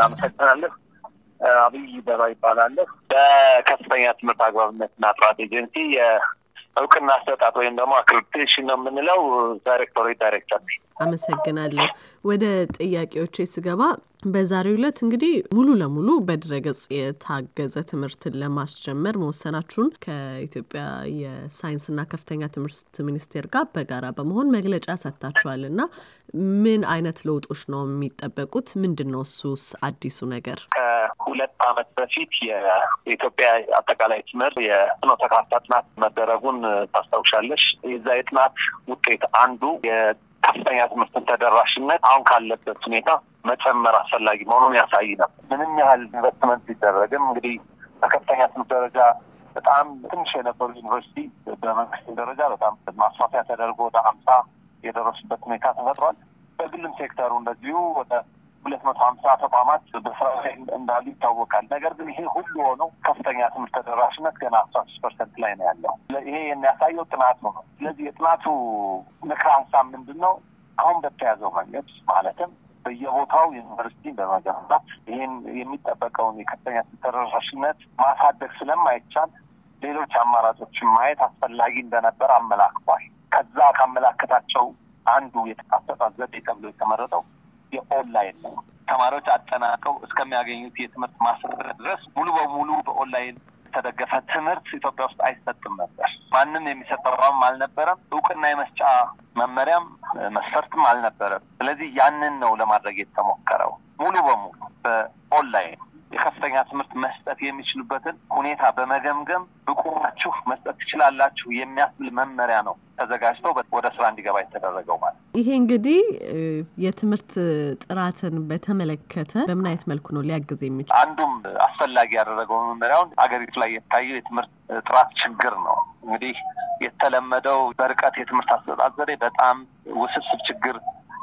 አመሰግናለሁ። አብይ በባ ይባላለሁ። በከፍተኛ ትምህርት አግባብነትና ጥራት ኤጀንሲ የእውቅና አሰጣጥ ወይም ደግሞ accreditation ነው የምንለው ዳይሬክቶሬት ዳይሬክተር አመሰግናለሁ። ወደ ጥያቄዎቼ ስገባ በዛሬው ዕለት እንግዲህ ሙሉ ለሙሉ በድረገጽ የታገዘ ትምህርትን ለማስጀመር መወሰናችሁን ከኢትዮጵያ የሳይንስና ከፍተኛ ትምህርት ሚኒስቴር ጋር በጋራ በመሆን መግለጫ ሰጥታችኋል እና ምን አይነት ለውጦች ነው የሚጠበቁት? ምንድን ነው እሱስ አዲሱ ነገር? ከሁለት ዓመት በፊት የኢትዮጵያ አጠቃላይ ትምህርት የፍኖተ ካርታ ጥናት መደረጉን ታስታውሻለሽ። የዛ የጥናት ውጤት አንዱ ከፍተኛ ትምህርትን ተደራሽነት አሁን ካለበት ሁኔታ መጨመር አስፈላጊ መሆኑን ያሳይ ነው። ምንም ያህል ኢንቨስትመንት ቢደረግም እንግዲህ በከፍተኛ ትምህርት ደረጃ በጣም ትንሽ የነበሩ ዩኒቨርሲቲ በመንግስት ደረጃ በጣም ማስፋፊያ ተደርጎ ወደ ሀምሳ የደረሱበት ሁኔታ ተፈጥሯል። በግልም ሴክተሩ እንደዚሁ ወደ ሁለት መቶ ሀምሳ ተቋማት በስራ ላይ እንዳሉ ይታወቃል። ነገር ግን ይሄ ሁሉ ሆኖ ከፍተኛ ትምህርት ተደራሽነት ገና አስራ ሶስት percent ላይ ነው ያለው። ይሄ የሚያሳየው ጥናቱ ነው። ስለዚህ የጥናቱ ምክረ ሀሳብ ምንድን ነው? አሁን በተያዘው መንገድ ማለትም በየቦታው ዩኒቨርሲቲ በመገንባት ይህን የሚጠበቀውን የከፍተኛ ትምህርት ተደራሽነት ማሳደግ ስለማይቻል ሌሎች አማራጮችን ማየት አስፈላጊ እንደነበር አመላክቷል። ከዛ ካመላከታቸው አንዱ የአሰጣጥ ዘዴ ተብሎ የተመረጠው የኦንላይን ነው። ተማሪዎች አጠናቀው እስከሚያገኙት የትምህርት ማስረጃ ድረስ ሙሉ በሙሉ በኦንላይን የተደገፈ ትምህርት ኢትዮጵያ ውስጥ አይሰጥም ነበር። ማንም የሚሰጠውም አልነበረም። እውቅና የመስጫ መመሪያም መስፈርትም አልነበረም። ስለዚህ ያንን ነው ለማድረግ የተሞከረው ሙሉ በሙሉ በኦንላይን የከፍተኛ ትምህርት መስጠት የሚችሉበትን ሁኔታ በመገምገም ብቁ ናችሁ መስጠት ትችላላችሁ የሚያስብል መመሪያ ነው ተዘጋጅቶ ወደ ስራ እንዲገባ የተደረገው ማለት ይሄ እንግዲህ የትምህርት ጥራትን በተመለከተ በምን አይነት መልኩ ነው ሊያግዝ የሚችል? አንዱም አስፈላጊ ያደረገው መመሪያውን አገሪቱ ላይ የታየው የትምህርት ጥራት ችግር ነው። እንግዲህ የተለመደው በርቀት የትምህርት አሰጣጥ ዘዴ በጣም ውስብስብ ችግር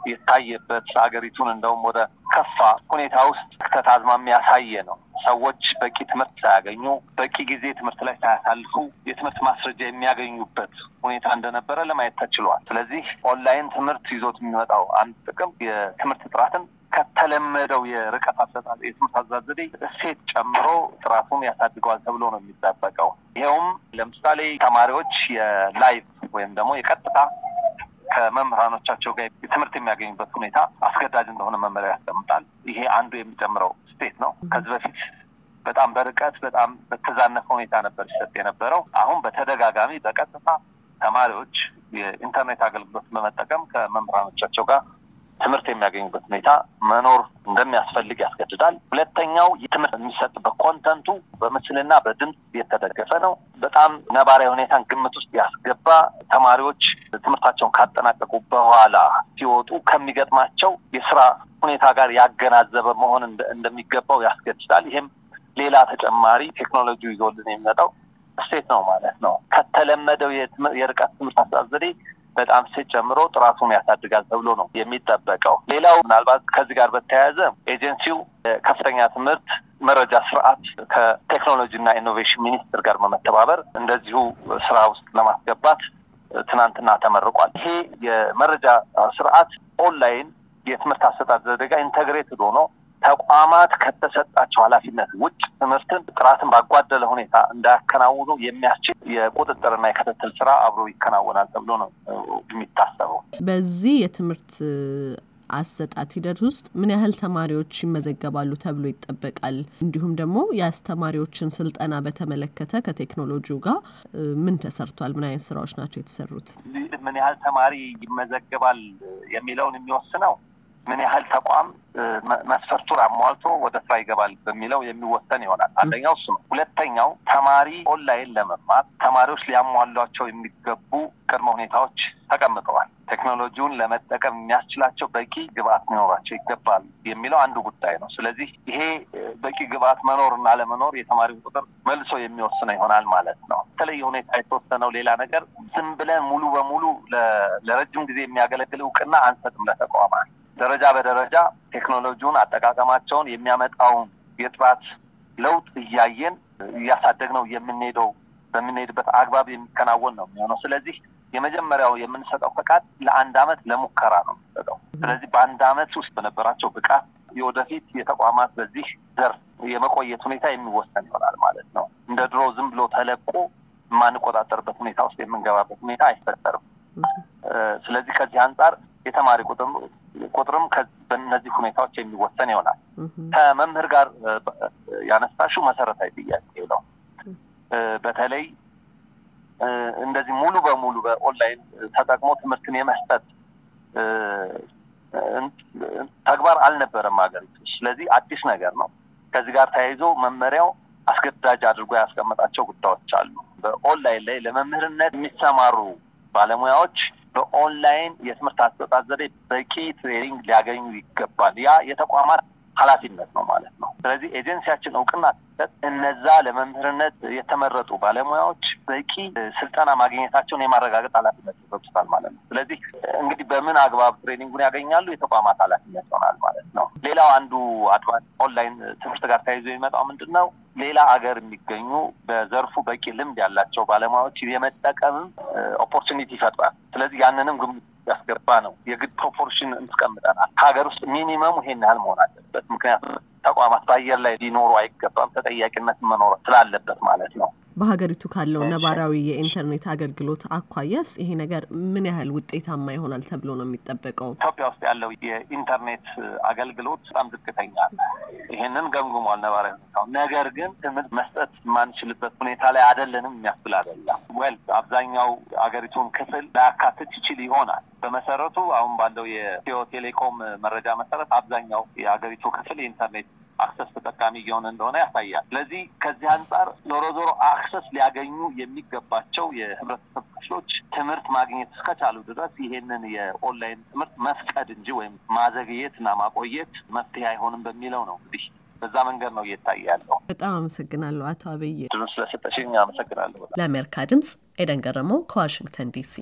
የታየበት ሀገሪቱን እንደውም ወደ ከፋ ሁኔታ ውስጥ የመክተት አዝማሚያ ያሳየ ነው። ሰዎች በቂ ትምህርት ሳያገኙ በቂ ጊዜ ትምህርት ላይ ሳያሳልፉ የትምህርት ማስረጃ የሚያገኙበት ሁኔታ እንደነበረ ለማየት ተችሏል። ስለዚህ ኦንላይን ትምህርት ይዞት የሚመጣው አንድ ጥቅም የትምህርት ጥራትን ከተለመደው የርቀት አሰጣጥ የትምህርት አሰጣጥ እሴት ጨምሮ ጥራቱን ያሳድገዋል ተብሎ ነው የሚጠበቀው። ይኸውም ለምሳሌ ተማሪዎች የ live ወይም ደግሞ የቀጥታ ከመምህራኖቻቸው ጋር ትምህርት የሚያገኙበት ሁኔታ አስገዳጅ እንደሆነ መመሪያ ያስቀምጣል። ይሄ አንዱ የሚጨምረው እሴት ነው። ከዚህ በፊት በጣም በርቀት በጣም በተዛነፈ ሁኔታ ነበር ሲሰጥ የነበረው። አሁን በተደጋጋሚ በቀጥታ ተማሪዎች የኢንተርኔት አገልግሎት በመጠቀም ከመምህራኖቻቸው ጋር ትምህርት የሚያገኙበት ሁኔታ መኖር እንደሚያስፈልግ ያስገድዳል። ሁለተኛው ትምህርት የሚሰጥበት content ኡ በምስልና በድምፅ የተደገፈ ነው። በጣም ነባራዊ ሁኔታን ግምት ውስጥ ያስገባ ተማሪዎች ትምህርታቸውን ካጠናቀቁ በኋላ ሲወጡ ከሚገጥማቸው የስራ ሁኔታ ጋር ያገናዘበ መሆን እንደሚገባው ያስገድዳል። ይህም ሌላ ተጨማሪ ቴክኖሎጂ ይዞልን የሚመጣው እሴት ነው ማለት ነው። ከተለመደው የርቀት ትምህርት አሰጣጥ ዘዴ በጣም ሴት ጨምሮ ጥራቱን ያሳድጋል ተብሎ ነው የሚጠበቀው። ሌላው ምናልባት ከዚህ ጋር በተያያዘ ኤጀንሲው ከፍተኛ ትምህርት መረጃ ስርዓት ከቴክኖሎጂና ኢኖቬሽን ሚኒስቴር ጋር በመተባበር እንደዚሁ ስራ ውስጥ ለማስገባት ትናንትና ተመርቋል። ይሄ የመረጃ ስርዓት ኦንላይን የትምህርት አሰጣጥ ዘዴ ጋር integrated ሆኖ ተቋማት ከተሰጣቸው ኃላፊነት ውጭ ትምህርትን ጥራትን ባጓደለ ሁኔታ እንዳያከናውኑ የሚያስችል የቁጥጥርና የክትትል ስራ አብሮ ይከናወናል ተብሎ ነው የሚታሰበው። በዚህ የትምህርት አሰጣጥ ሂደት ውስጥ ምን ያህል ተማሪዎች ይመዘገባሉ ተብሎ ይጠበቃል? እንዲሁም ደግሞ የአስተማሪዎችን ስልጠና በተመለከተ ከቴክኖሎጂው ጋር ምን ተሰርቷል? ምን አይነት ስራዎች ናቸው የተሰሩት? ምን ያህል ተማሪ ይመዘገባል የሚለውን የሚወስነው ምን ያህል ተቋም መስፈርቱን አሟልቶ ወደ ስራ ይገባል በሚለው የሚወሰን ይሆናል። አንደኛው እሱ ነው። ሁለተኛው ተማሪ ኦንላይን ለመማር ተማሪዎች ሊያሟሏቸው የሚገቡ ቅድመ ሁኔታዎች ተቀምጠዋል። ቴክኖሎጂውን ለመጠቀም የሚያስችላቸው በቂ ግብአት ሊኖራቸው ይገባል የሚለው አንዱ ጉዳይ ነው። ስለዚህ ይሄ በቂ ግብአት መኖርና አለመኖር የተማሪውን ቁጥር መልሶ የሚወስነው ይሆናል ማለት ነው። በተለየ ሁኔታ የተወሰነው ሌላ ነገር ዝም ብለን ሙሉ በሙሉ ለረጅም ጊዜ የሚያገለግል እውቅና አንሰጥም ለተቋማት ደረጃ በደረጃ ቴክኖሎጂውን አጠቃቀማቸውን የሚያመጣውን የጥራት ለውጥ እያየን እያሳደግ ነው የምንሄደው በምንሄድበት አግባብ የሚከናወን ነው የሚሆነው። ስለዚህ የመጀመሪያው የምንሰጠው ፈቃድ ለአንድ አመት ለሙከራ ነው የምንሰጠው። ስለዚህ በአንድ አመት ውስጥ በነበራቸው ብቃት የወደፊት የተቋማት በዚህ ዘርፍ የመቆየት ሁኔታ የሚወሰን ይሆናል ማለት ነው። እንደ ድሮ ዝም ብሎ ተለቆ የማንቆጣጠርበት ሁኔታ ውስጥ የምንገባበት ሁኔታ አይፈጠርም። ስለዚህ ከዚህ አንጻር የተማሪ ቁጥርም በእነዚህ ሁኔታዎች የሚወሰን ይሆናል። ከመምህር ጋር ያነሳሽው መሰረታዊ ጥያቄ ነው። በተለይ እንደዚህ ሙሉ በሙሉ በኦንላይን ተጠቅሞ ትምህርትን የመስጠት ተግባር አልነበረም ሀገሪቱ። ስለዚህ አዲስ ነገር ነው። ከዚህ ጋር ተያይዞ መመሪያው አስገዳጅ አድርጎ ያስቀመጣቸው ጉዳዮች አሉ። በኦንላይን ላይ ለመምህርነት የሚሰማሩ ባለሙያዎች በኦንላይን የትምህርት አሰጣጥ ዘዴ በቂ training ሊያገኙ ይገባል። ያ የተቋማት ኃላፊነት ነው ማለት ነው። ስለዚህ ኤጀንሲያችን እውቅና ሲሰጥ እነዛ ለመምህርነት የተመረጡ ባለሙያዎች በቂ ስልጠና ማግኘታቸውን የማረጋገጥ ኃላፊነት ይሰጡታል ማለት ነው። ስለዚህ እንግዲህ በምን አግባብ training ኡን ያገኛሉ የተቋማት ኃላፊነት ይሆናል ማለት ነው። ሌላው አንዱ advantage online ትምህርት ጋር ተያይዞ የሚመጣው ምንድን ነው? ሌላ ሀገር የሚገኙ በዘርፉ በቂ ልምድ ያላቸው ባለሙያዎች የመጠቀምም opportunity ይፈጥራል። ስለዚህ ያንንም ግምት ያስገባ ነው። የግድ proportion አስቀምጠናል። ሀገር ውስጥ minimum ኡ ይሄን ያህል መሆን አለበት። ምክንያቱም ተቋማት በአየር ላይ ሊኖሩ አይገባም። ተጠያቂነት መኖር ስላለበት ማለት ነው። በሀገሪቱ ካለው ነባራዊ የኢንተርኔት አገልግሎት አኳያስ ይሄ ነገር ምን ያህል ውጤታማ ይሆናል ተብሎ ነው የሚጠበቀው? ኢትዮጵያ ውስጥ ያለው የኢንተርኔት አገልግሎት በጣም ዝቅተኛ ይሄንን ገምግሟል ነባራዊ ሁኔታው። ነገር ግን ትምህርት መስጠት የማንችልበት ሁኔታ ላይ አይደለንም የሚያስብል አይደለም። ወል አብዛኛው አገሪቱን ክፍል ላያካትት ይችል ይሆናል። በመሰረቱ አሁን ባለው የኢትዮ ቴሌኮም መረጃ መሰረት አብዛኛው የሀገሪቱ ክፍል የኢንተርኔት access ተጠቃሚ እየሆነ እንደሆነ ያሳያል። ስለዚህ ከዚህ አንጻር ዞሮ ዞሮ access ሊያገኙ የሚገባቸው የህብረተሰብ ክፍሎች ትምህርት ማግኘት እስከቻሉ ድረስ ይሄንን የኦንላይን ትምህርት መፍቀድ እንጂ ወይም ማዘግየት እና ማቆየት መፍትሄ አይሆንም በሚለው ነው እንግዲህ በዛ መንገድ ነው እየታየ ያለው። በጣም አመሰግናለሁ አቶ አብይ ድምፅ ስለሰጠሽኝ አመሰግናለሁ። ለአሜሪካ ድምፅ ኤደን ገረመው ከዋሽንግተን ዲሲ